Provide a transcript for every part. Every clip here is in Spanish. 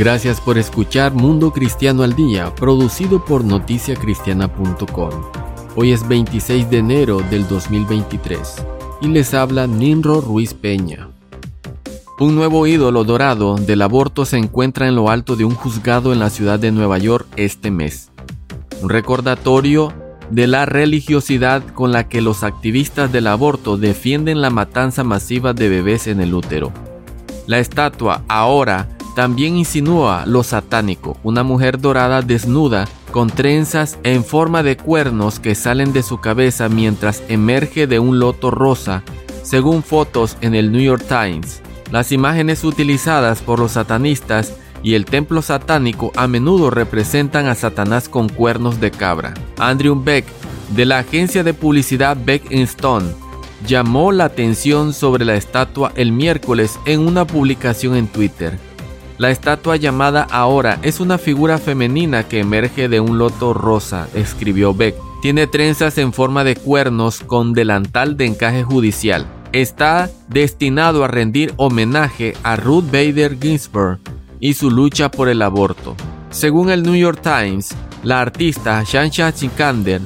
Gracias por escuchar Mundo Cristiano al Día, producido por noticiacristiana.com. Hoy es 26 de enero del 2023 y les habla Ninro Ruiz Peña. Un nuevo ídolo dorado del aborto se encuentra en lo alto de un juzgado en la ciudad de Nueva York este mes. Un recordatorio de la religiosidad con la que los activistas del aborto defienden la matanza masiva de bebés en el útero. La estatua ahora también insinúa lo satánico, una mujer dorada desnuda con trenzas en forma de cuernos que salen de su cabeza mientras emerge de un loto rosa, según fotos en el New York Times. Las imágenes utilizadas por los satanistas y el templo satánico a menudo representan a Satanás con cuernos de cabra. Andrew Beck, de la agencia de publicidad Beck Stone, llamó la atención sobre la estatua el miércoles en una publicación en Twitter. La estatua llamada Ahora es una figura femenina que emerge de un loto rosa, escribió Beck. Tiene trenzas en forma de cuernos con delantal de encaje judicial. Está destinado a rendir homenaje a Ruth Bader Ginsburg y su lucha por el aborto. Según el New York Times, la artista Shansha Chikander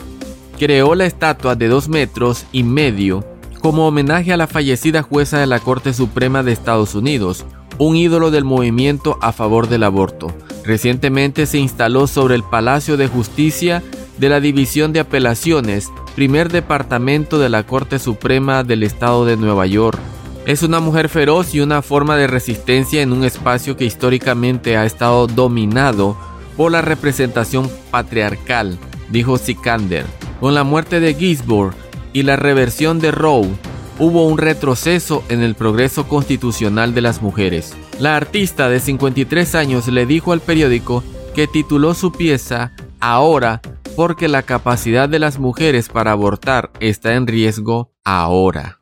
creó la estatua de dos metros y medio como homenaje a la fallecida jueza de la Corte Suprema de Estados Unidos, un ídolo del movimiento a favor del aborto. Recientemente se instaló sobre el Palacio de Justicia de la División de Apelaciones, primer departamento de la Corte Suprema del Estado de Nueva York. Es una mujer feroz y una forma de resistencia en un espacio que históricamente ha estado dominado por la representación patriarcal, dijo Sikander. Con la muerte de Gisborne y la reversión de Roe, hubo un retroceso en el progreso constitucional de las mujeres. La artista de 53 años le dijo al periódico que tituló su pieza Ahora porque la capacidad de las mujeres para abortar está en riesgo ahora.